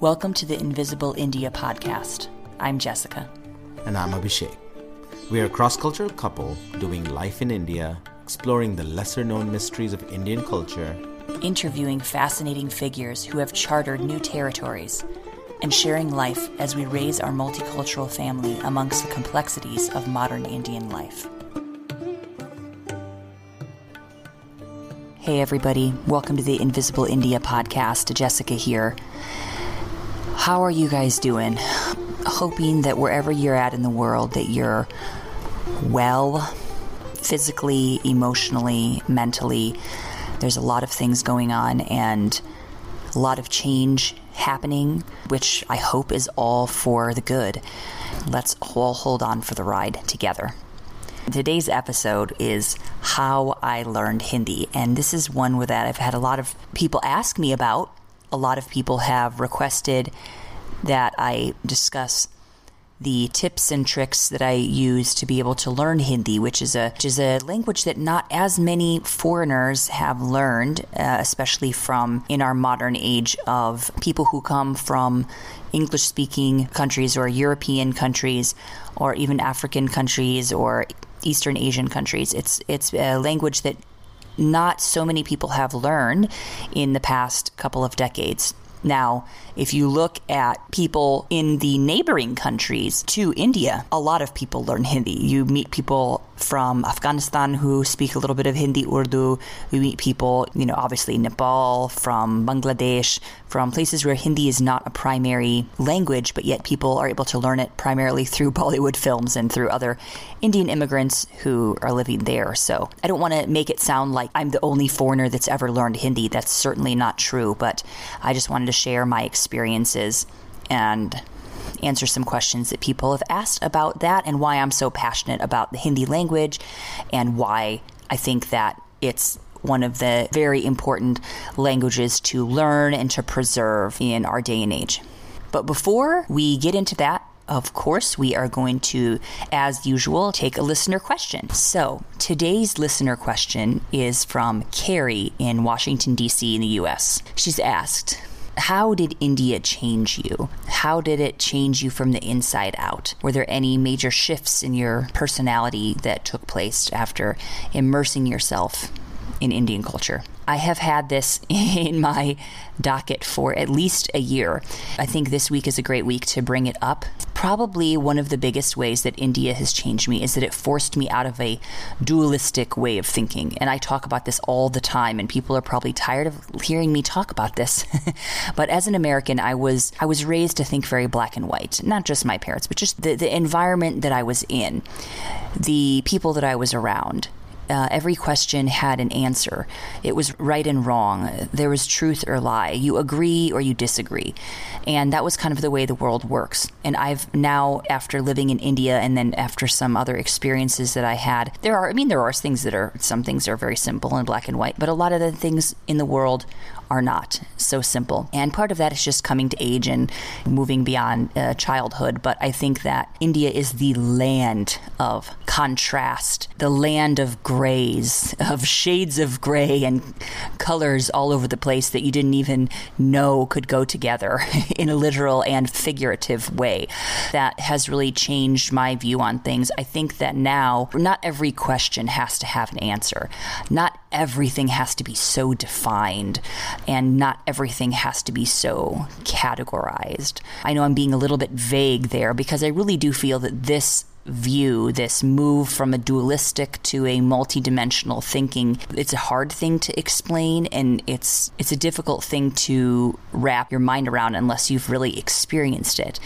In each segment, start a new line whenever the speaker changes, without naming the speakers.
Welcome to the Invisible India podcast. I'm Jessica.
And I'm Abhishek. We are a cross cultural couple doing life in India, exploring the lesser known mysteries of Indian culture,
interviewing fascinating figures who have chartered new territories, and sharing life as we raise our multicultural family amongst the complexities of modern Indian life. Hey, everybody. Welcome to the Invisible India podcast. Jessica here. How are you guys doing? Hoping that wherever you're at in the world that you're well physically, emotionally, mentally. There's a lot of things going on and a lot of change happening, which I hope is all for the good. Let's all hold on for the ride together. Today's episode is how I learned Hindi, and this is one that I've had a lot of people ask me about. A lot of people have requested that I discuss the tips and tricks that I use to be able to learn Hindi, which is a which is a language that not as many foreigners have learned, uh, especially from in our modern age of people who come from English speaking countries or European countries or even African countries or Eastern Asian countries. It's it's a language that not so many people have learned in the past couple of decades. Now, if you look at people in the neighboring countries to India, a lot of people learn Hindi. You meet people from Afghanistan who speak a little bit of Hindi, Urdu. We meet people, you know, obviously Nepal, from Bangladesh, from places where Hindi is not a primary language, but yet people are able to learn it primarily through Bollywood films and through other Indian immigrants who are living there. So I don't want to make it sound like I'm the only foreigner that's ever learned Hindi. That's certainly not true, but I just wanted to share my experiences and answer some questions that people have asked about that and why I'm so passionate about the Hindi language and why I think that it's one of the very important languages to learn and to preserve in our day and age. But before we get into that, of course, we are going to, as usual, take a listener question. So, today's listener question is from Carrie in Washington, D.C., in the U.S. She's asked, how did India change you? How did it change you from the inside out? Were there any major shifts in your personality that took place after immersing yourself in Indian culture? I have had this in my docket for at least a year. I think this week is a great week to bring it up. Probably one of the biggest ways that India has changed me is that it forced me out of a dualistic way of thinking. And I talk about this all the time and people are probably tired of hearing me talk about this. but as an American, I was I was raised to think very black and white. Not just my parents, but just the, the environment that I was in, the people that I was around uh, every question had an answer. It was right and wrong. There was truth or lie. You agree or you disagree. And that was kind of the way the world works. And I've now, after living in India and then after some other experiences that I had, there are, I mean, there are things that are, some things are very simple and black and white, but a lot of the things in the world are not so simple. And part of that is just coming to age and moving beyond uh, childhood. But I think that India is the land of contrast, the land of grays, of shades of gray and colors all over the place that you didn't even know could go together in a literal and figurative way. That has really changed my view on things. I think that now not every question has to have an answer. Not everything has to be so defined and not everything has to be so categorized. I know I'm being a little bit vague there because I really do feel that this view, this move from a dualistic to a multidimensional thinking, it's a hard thing to explain and it's it's a difficult thing to wrap your mind around unless you've really experienced it.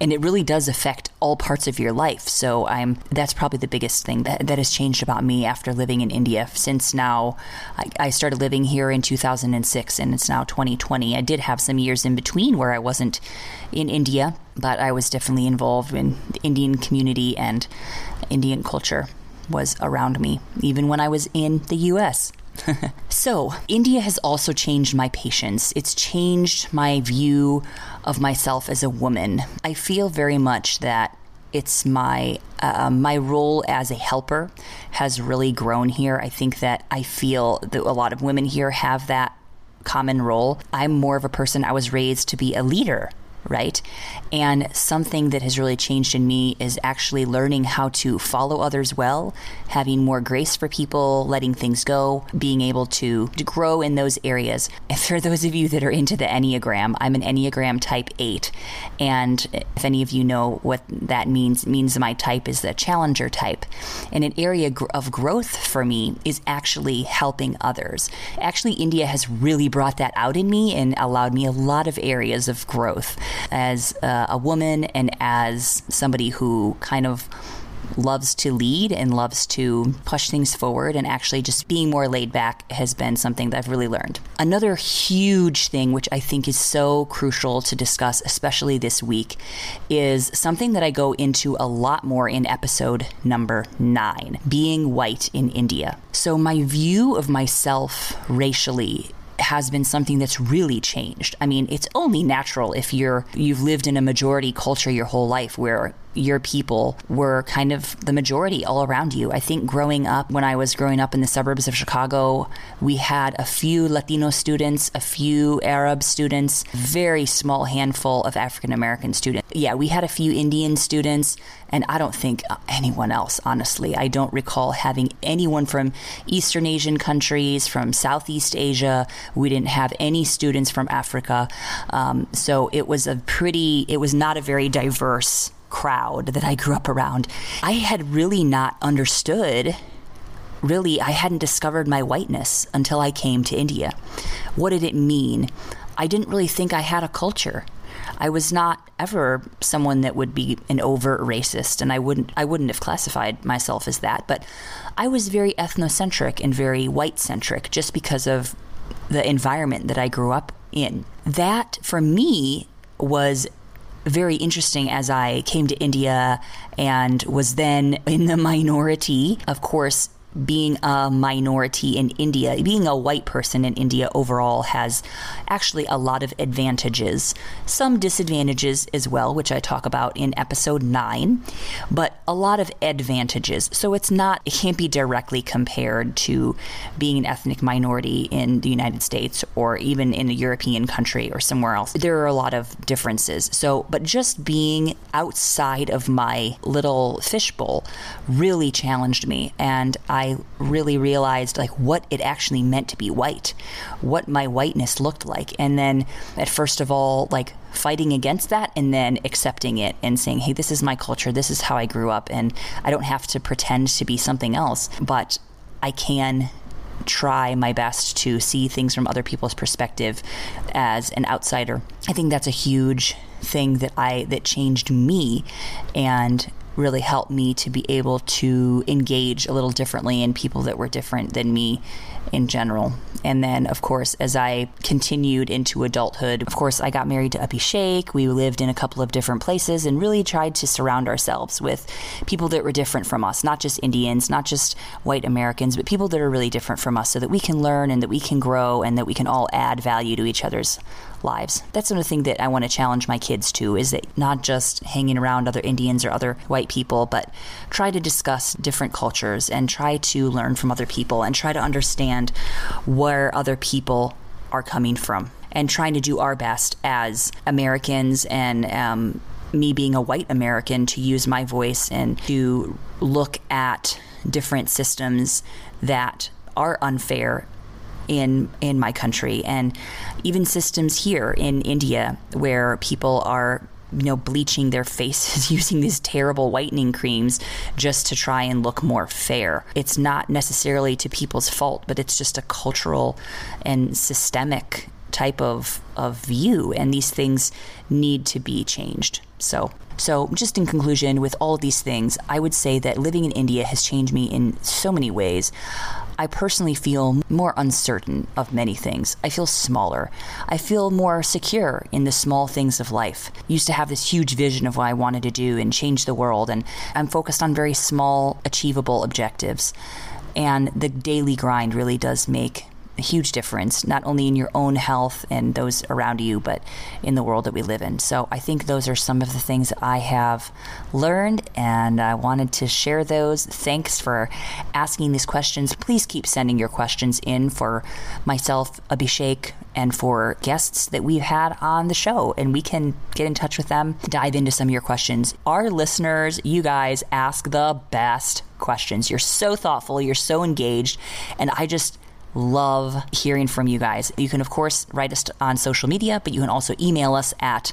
And it really does affect all parts of your life. So I'm that's probably the biggest thing that, that has changed about me after living in India since now I, I started living here in 2006 and it's now 2020. I did have some years in between where I wasn't in India, but I was definitely involved in the Indian community and Indian culture was around me, even when I was in the US. so, India has also changed my patience. It's changed my view of myself as a woman. I feel very much that it's my uh, my role as a helper has really grown here. I think that I feel that a lot of women here have that common role. I'm more of a person, I was raised to be a leader right? And something that has really changed in me is actually learning how to follow others well, having more grace for people, letting things go, being able to, to grow in those areas. For those of you that are into the Enneagram, I'm an Enneagram type 8. And if any of you know what that means, means my type is the challenger type. And an area of growth for me is actually helping others. Actually, India has really brought that out in me and allowed me a lot of areas of growth as uh, a woman and as somebody who kind of loves to lead and loves to push things forward and actually just being more laid back has been something that I've really learned. Another huge thing which I think is so crucial to discuss especially this week is something that I go into a lot more in episode number 9, being white in India. So my view of myself racially has been something that's really changed. I mean, it's only natural if you're you've lived in a majority culture your whole life where your people were kind of the majority all around you. I think growing up, when I was growing up in the suburbs of Chicago, we had a few Latino students, a few Arab students, very small handful of African American students. Yeah, we had a few Indian students, and I don't think anyone else, honestly. I don't recall having anyone from Eastern Asian countries, from Southeast Asia. We didn't have any students from Africa. Um, so it was a pretty, it was not a very diverse crowd that I grew up around, I had really not understood. Really, I hadn't discovered my whiteness until I came to India. What did it mean? I didn't really think I had a culture. I was not ever someone that would be an overt racist, and I wouldn't I wouldn't have classified myself as that. But I was very ethnocentric and very white centric, just because of the environment that I grew up in. That for me was very interesting as I came to India and was then in the minority. Of course, being a minority in India, being a white person in India overall has actually a lot of advantages, some disadvantages as well, which I talk about in episode 9, but a lot of advantages. So it's not, it can't be directly compared to being an ethnic minority in the United States or even in a European country or somewhere else. There are a lot of differences. So, but just being outside of my little fishbowl really challenged me. And I I really realized like what it actually meant to be white, what my whiteness looked like. And then at first of all, like fighting against that and then accepting it and saying, hey, this is my culture, this is how I grew up, and I don't have to pretend to be something else, but I can try my best to see things from other people's perspective as an outsider. I think that's a huge thing that I that changed me and really helped me to be able to engage a little differently in people that were different than me in general. And then, of course, as I continued into adulthood, of course, I got married to Abhishek. We lived in a couple of different places and really tried to surround ourselves with people that were different from us, not just Indians, not just white Americans, but people that are really different from us so that we can learn and that we can grow and that we can all add value to each other's lives. That's another thing that I want to challenge my kids to is that not just hanging around other Indians or other white people, but try to discuss different cultures and try to learn from other people and try to understand where other people are coming from and trying to do our best as Americans and um, me being a white American to use my voice and to look at different systems that are unfair in in my country and even systems here in India where people are you know bleaching their faces using these terrible whitening creams just to try and look more fair. It's not necessarily to people's fault, but it's just a cultural and systemic type of of view and these things need to be changed. So so, just in conclusion, with all of these things, I would say that living in India has changed me in so many ways. I personally feel more uncertain of many things. I feel smaller. I feel more secure in the small things of life. Used to have this huge vision of what I wanted to do and change the world, and I'm focused on very small, achievable objectives. And the daily grind really does make a huge difference, not only in your own health and those around you, but in the world that we live in. So I think those are some of the things that I have learned, and I wanted to share those. Thanks for asking these questions. Please keep sending your questions in for myself, Abhishek, and for guests that we've had on the show, and we can get in touch with them, dive into some of your questions. Our listeners, you guys ask the best questions. You're so thoughtful, you're so engaged, and I just love hearing from you guys. You can, of course, write us on social media, but you can also email us at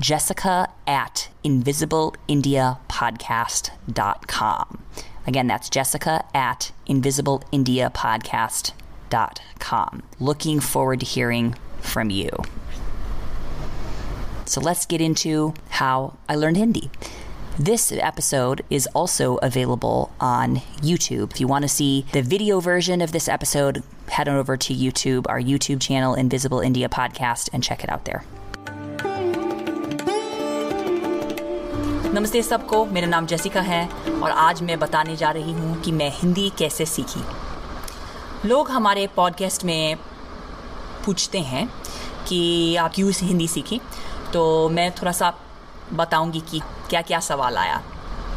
jessica at invisibleindiapodcast.com. Again, that's jessica at invisibleindiapodcast.com. Looking forward to hearing from you. So let's get into how I learned Hindi. This episode is also available on YouTube. If you want to see the video version of this episode, head on over to YouTube, our YouTube channel, Invisible India Podcast, and check it out there. नमस्ते सबको मेरा नाम Jessica है और आज मैं बताने जा रही हूँ कि मैं हिंदी कैसे सीखी लोग हमारे पॉडकास्ट में पूछते हैं कि आप क्यों हिंदी सीखी तो मैं थोड़ा सा बताऊंगी कि क्या क्या सवाल आया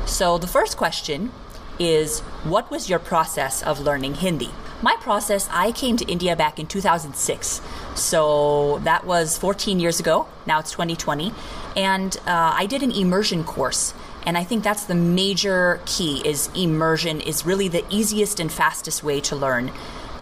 So the first question is what was your process of learning Hindi? My process, I came to India back in 2006. So that was 14 years ago. Now it's 2020. And uh, I did an immersion course. And I think that's the major key is immersion is really the easiest and fastest way to learn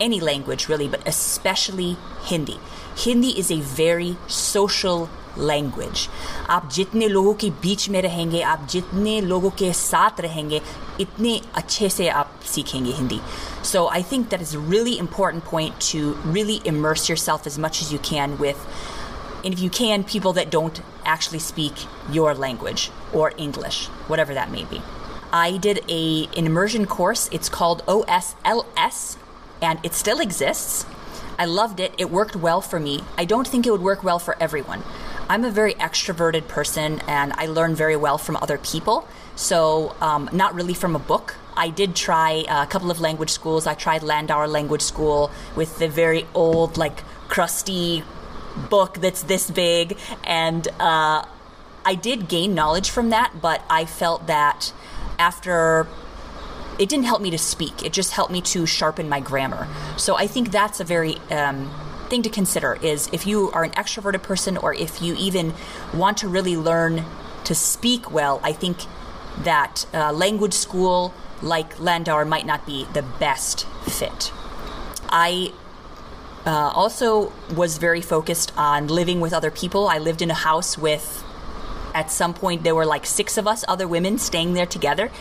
any language really, but especially Hindi. Hindi is a very social language. आप जितने लोगों के बीच में रहेंगे आप जितने लोगों के साथ रहेंगे इतने अच्छे से आप सीखेंगे Hindi So I think that is a really important point to really immerse yourself as much as you can with and if you can people that don't actually speak your language or English whatever that may be. I did a an immersion course. It's called OSLS and it still exists. I loved it. It worked well for me. I don't think it would work well for everyone. I'm a very extroverted person and I learn very well from other people. So, um, not really from a book. I did try a couple of language schools. I tried Landour Language School with the very old, like, crusty book that's this big. And uh, I did gain knowledge from that, but I felt that after it didn't help me to speak. It just helped me to sharpen my grammar. So I think that's a very um, thing to consider is if you are an extroverted person or if you even want to really learn to speak well, I think that uh, language school like Landour might not be the best fit. I uh, also was very focused on living with other people. I lived in a house with at some point there were like six of us other women staying there together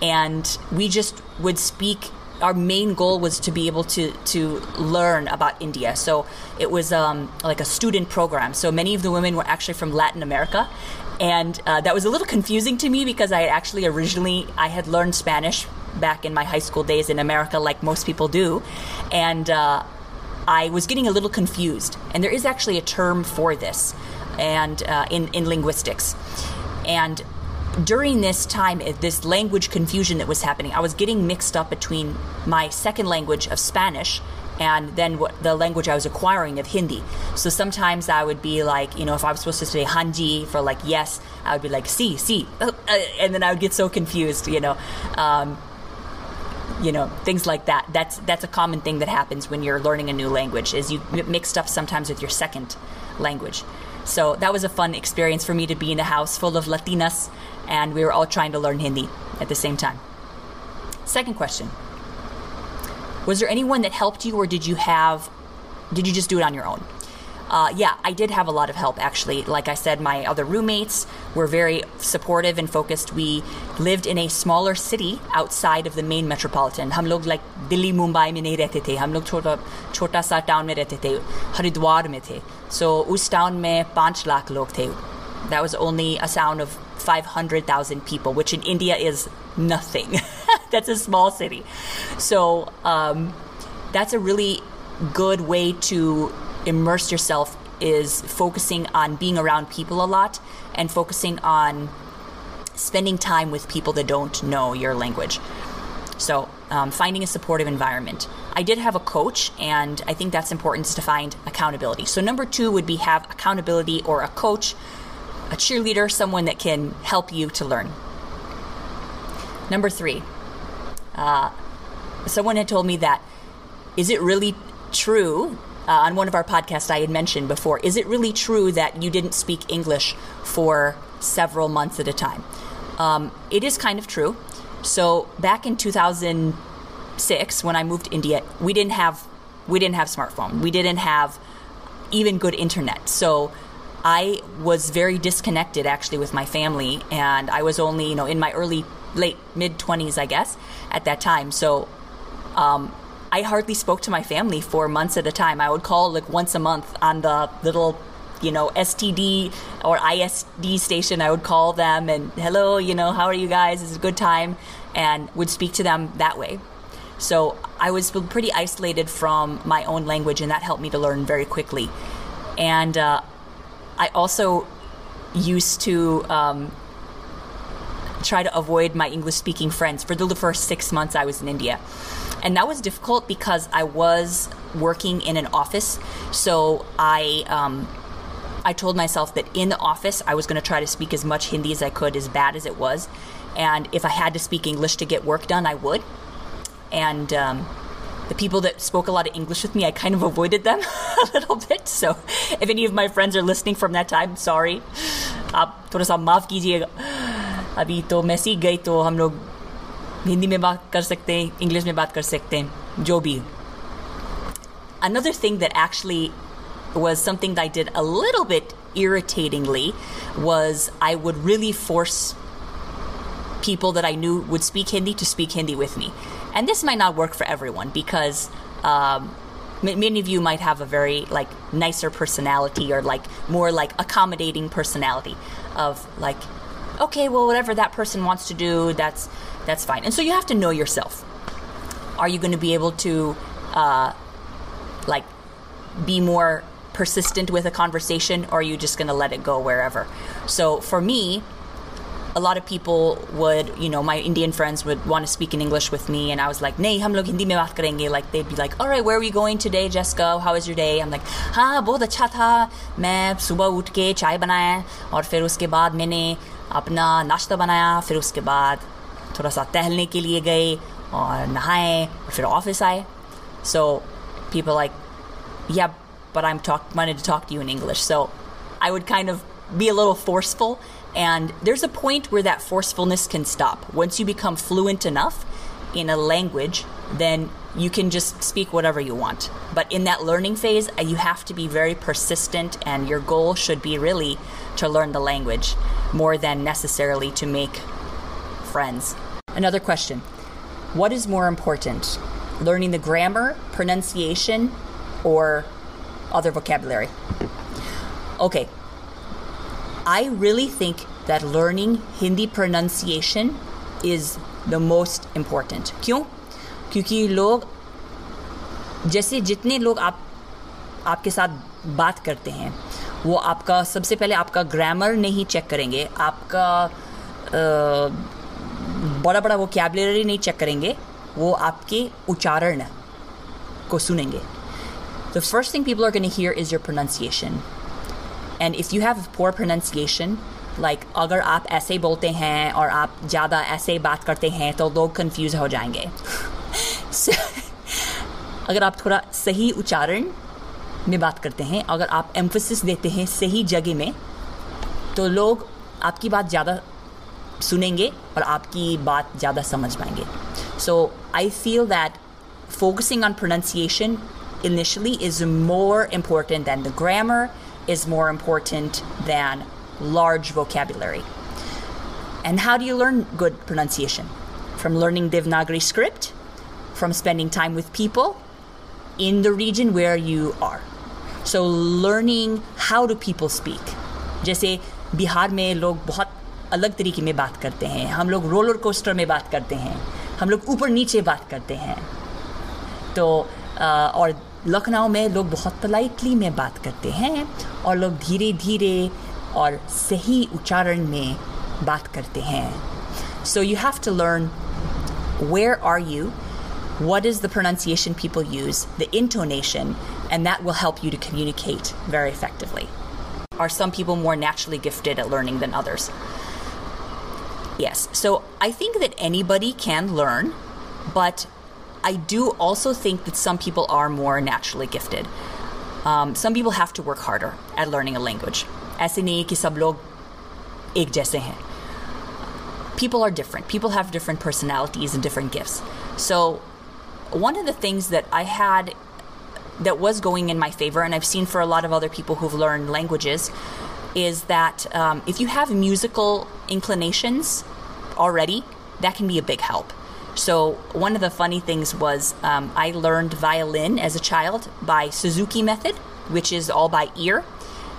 and we just would speak our main goal was to be able to to learn about India. So it was um, like a student program. So many of the women were actually from Latin America, and uh, that was a little confusing to me because I actually originally I had learned Spanish back in my high school days in America, like most people do, and. Uh, I was getting a little confused, and there is actually a term for this and uh, in, in linguistics. And during this time, this language confusion that was happening, I was getting mixed up between my second language of Spanish and then what, the language I was acquiring of Hindi. So sometimes I would be like, you know, if I was supposed to say hanji for like yes, I would be like si, si, and then I would get so confused, you know. Um, you know things like that that's that's a common thing that happens when you're learning a new language is you mix stuff sometimes with your second language so that was a fun experience for me to be in a house full of Latinas and we were all trying to learn Hindi at the same time. Second question Was there anyone that helped you or did you have, did you just do it on your own? Uh, yeah, I did have a lot of help actually. Like I said, my other roommates were very supportive and focused. We lived in a smaller city outside of the main metropolitan. हम लोग like Delhi Mumbai में नहीं रहते थे हम लोग छोटा छोटा सा टाउन में रहते थे हरिद्वार में थे so उस टाउन में पाँच लाख लोग थे that was only a sound of 500,000 people, which in India is nothing. that's a small city. So um, that's a really good way to immerse yourself is focusing on being around people a lot and focusing on spending time with people that don't know your language. So, um, finding a supportive environment. I did have a coach, and I think that's important to find accountability. So, number two would be have accountability or a coach, a cheerleader, someone that can help you to learn. Number three, uh, someone had told me that is it really true? Uh, on one of our podcasts, I had mentioned before, is it really true that you didn't speak English for several months at a time? Um, it is kind of true. So back in 2006, when I moved to India, we didn't have we didn't have smartphone. We didn't have even good internet. So I was very disconnected actually with my family, and I was only you know in my early late mid 20s, I guess, at that time. So um, I hardly spoke to my family for months at a time. I would call like once a month on the little you know STD or ISD station. I would call them and hello, you know, how are you guys? Is a good time? And would speak to them that way. So I was pretty isolated from my own language, and that helped me to learn very quickly. And uh, I also used to um, try to avoid my English speaking friends for the first six months I was in India. And that was difficult because I was working in an office. So I, um, I told myself that in the office I was going to try to speak as much Hindi as I could, as bad as it was. And if I had to speak English to get work done, I would. And um, the people that spoke a lot of English with me, I kind of avoided them a little bit. So if any of my friends are listening from that time, sorry. आप थोड़ा सा माफ़ कीजिएगा अभी तो मैं सीख गई तो हम लोग हिंदी में बात कर सकते हैं इंग्लिश में बात कर सकते हैं जो भी another thing that actually was something that I did a little bit irritatingly was I would really force people that I knew would speak Hindi to speak Hindi with me. And this might not work for everyone because um, many of you might have a very like nicer personality or like more like accommodating personality of like okay, well, whatever that person wants to do, that's that's fine. And so you have to know yourself. Are you going to be able to, uh, like, be more persistent with a conversation, or are you just going to let it go wherever? So for me, a lot of people would, you know, my Indian friends would want to speak in English with me, and I was like, "Nee, hum log Hindi mein baat karenge." Like they'd be like, "All right, where are we going today, Jessica? How was your day?" I'm like, "हाँ, बहुत अच्छा था. मैं सुबह उठ के चाय बनाया और फिर उसके बाद मैंने अपना नाश्ता बनाया फिर उसके बाद थोड़ा सा टहलने के लिए गए और नहाए और फिर ऑफिस आए सो people like yeah but i'm talk wanted to talk to you in english so i would kind of be a little forceful and there's a point where that forcefulness can stop once you become fluent enough in a language then you can just speak whatever you want but in that learning phase uh, you have to be very persistent and your goal should be really to learn the language more than necessarily to make friends. Another question What is more important, learning the grammar, pronunciation, or other vocabulary? Okay, I really think that learning Hindi pronunciation is the most important. क्यों? क्योंकि लोग, जैसे जितने लोग आप, आपके साथ बात करते हैं, वो आपका, सबसे पहले आपका ग्रामर नहीं चेक करेंगे, आपका बड़ा बड़ा वो कैबलरी नहीं चेक करेंगे, वो आपके उच्चारण को सुनेंगे। The first thing people are going hear is your pronunciation and if you have poor pronunciation like अगर आप ऐसे बोलते हैं और आप ज़्यादा ऐसे बात करते हैं तो लोग कंफ्यूज हो जाएँगे। So, अगर आप थोड़ा सही उच्चारण में बात करते हैं अगर आप एम्फोसिस देते हैं सही जगह में तो लोग आपकी बात ज़्यादा सुनेंगे और आपकी बात ज़्यादा समझ पाएँगे। So I feel that focusing on pronunciation initially is more important than the grammar is more important than large vocabulary. And how do you learn good pronunciation? From learning Devanagari script, from spending time with people in the region where you are. So learning how do people speak. जैसे बिहार में लोग बहुत अलग तरीके में बात करते हैं हम लोग रोलर कोस्टर में बात करते हैं हम लोग ऊपर नीचे बात करते हैं तो और लखनऊ में लोग बहुत पोलाइटली में बात करते हैं और लोग धीरे धीरे और सही उच्चारण में बात करते हैं so you have to learn where are you what is the pronunciation people use, the intonation, and that will help you to communicate very effectively. Are some people more naturally gifted at learning than others? Yes. So I think that anybody can learn, but I do also think that some people are more naturally gifted. Um, some people have to work harder at learning a language. ऐसे नहीं कि सब लोग एक जैसे हैं. People are different. People have different personalities and different gifts. So one of the things that I had that was going in my favor, and I've seen for a lot of other people who've learned languages, is that um, if you have musical inclinations already, that can be a big help. So, one of the funny things was um, I learned violin as a child by Suzuki method, which is all by ear.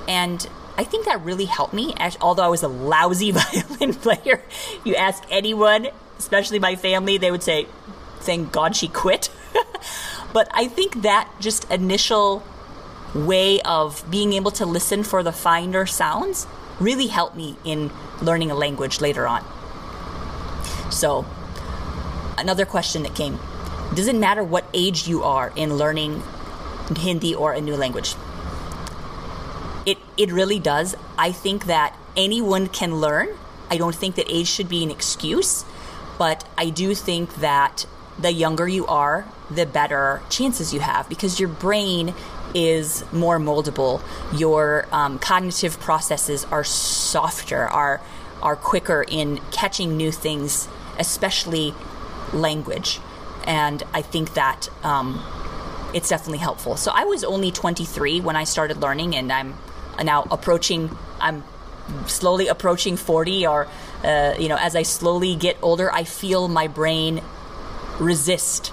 And I think that really helped me, although I was a lousy violin player. You ask anyone, especially my family, they would say, Thank God she quit. But I think that just initial way of being able to listen for the finer sounds really helped me in learning a language later on. So, another question that came Does it matter what age you are in learning Hindi or a new language? It, it really does. I think that anyone can learn. I don't think that age should be an excuse, but I do think that the younger you are, the better chances you have because your brain is more moldable. Your um, cognitive processes are softer, are are quicker in catching new things, especially language. And I think that um, it's definitely helpful. So I was only 23 when I started learning, and I'm now approaching. I'm slowly approaching 40, or uh, you know, as I slowly get older, I feel my brain resist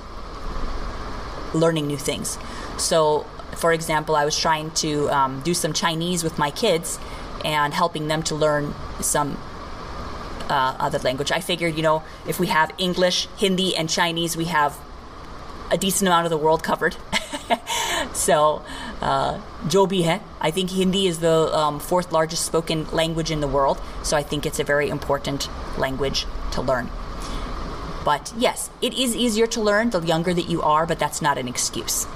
learning new things. So, for example, I was trying to um, do some Chinese with my kids and helping them to learn some uh, other language. I figured, you know, if we have English, Hindi, and Chinese, we have a decent amount of the world covered. so, uh, jo bhi hai. I think Hindi is the um, fourth largest spoken language in the world. So I think it's a very important language to learn. But yes, it is easier to learn the younger that you are, but that's not an excuse.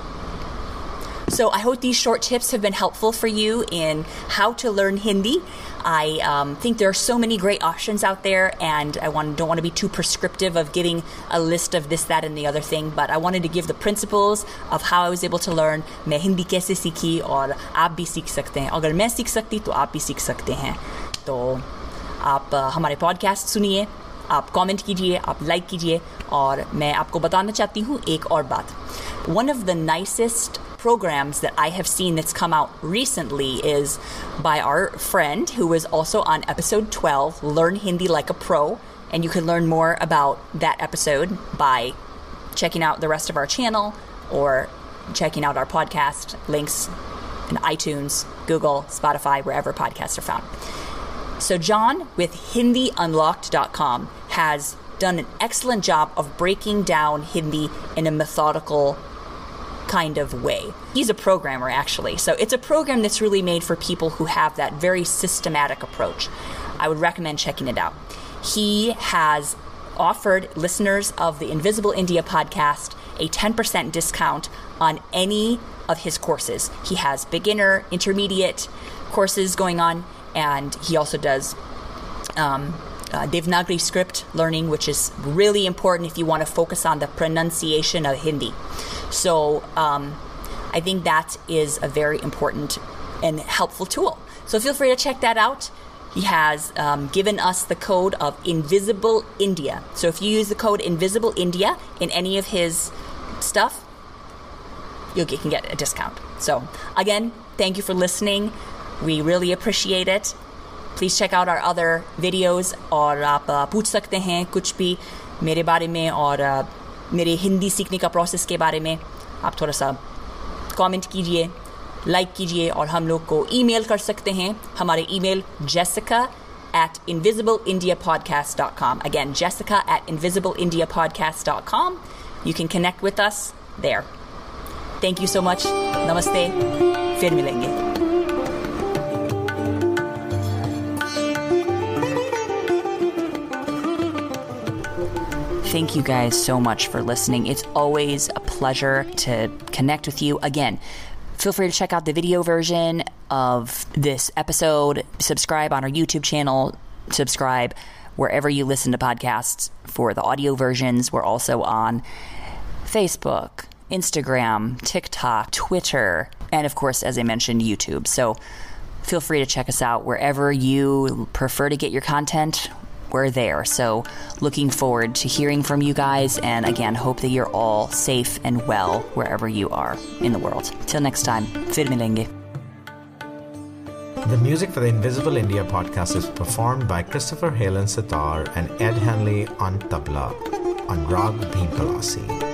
So I hope these short tips have been helpful for you in how to learn Hindi. I um, think there are so many great options out there, and I want, don't want to be too prescriptive of giving a list of this, that, and the other thing. But I wanted to give the principles of how I was able to learn. मैं हिंदी कैसे सीखी और आप भी सीख सकते हैं अगर मैं सीख सकती तो आप भी सीख सकते हैं तो आप हमारे पॉडकास्ट सुनिए आप कमेंट कीजिए आप लाइक कीजिए और मैं आपको बताना चाहती हूँ एक और बात one of the nicest programs that I have seen that's come out recently is by our friend who was also on episode 12, Learn Hindi Like a Pro. And you can learn more about that episode by checking out the rest of our channel or checking out our podcast links in iTunes, Google, Spotify, wherever podcasts are found. So, John with HindiUnlocked.com has done an excellent job of breaking down Hindi in a methodical kind of way. He's a programmer, actually. So, it's a program that's really made for people who have that very systematic approach. I would recommend checking it out. He has offered listeners of the Invisible India podcast a 10% discount on any of his courses. He has beginner, intermediate courses going on, and he also does um, uh, Devanagari script learning, which is really important if you want to focus on the pronunciation of Hindi. So um, I think that is a very important and helpful tool. So feel free to check that out. He has um, given us the code of Invisible India. So if you use the code Invisible India in any of his stuff, you can get a discount. So again, thank you for listening. We really appreciate it. Please check out our other videos और आप uh, पूछ सकते हैं कुछ भी मेरे बारे में और uh, मेरे हिंदी सीखने का प्रोसेस के बारे में। आप थोड़ा सा कॉमेंट कीजिए लाइक कीजिए और हम लोग को ई मेल कर सकते हैं। हमारे email Jessica at invisible India podcast dot com again Jessica at invisible India podcast dot com you can connect with us there thank you so much नमस्ते फिर मिलेंगे। Thank you guys so much for listening. It's always a pleasure to connect with you. Again, feel free to check out the video version of this episode. Subscribe on our YouTube channel. Subscribe wherever you listen to podcasts for the audio versions. We're also on Facebook, Instagram, TikTok, Twitter, and of course, as I mentioned, YouTube. So feel free to check us out wherever you prefer to get your content. We're there. So looking forward to hearing from you guys. And again, hope that you're all safe and well wherever you are in the world. Till next time, Fir milenge.
The music for the Invisible India podcast is performed by Christopher Halen Sitar and Ed Hanley on tabla on Rag Bhimpalasi.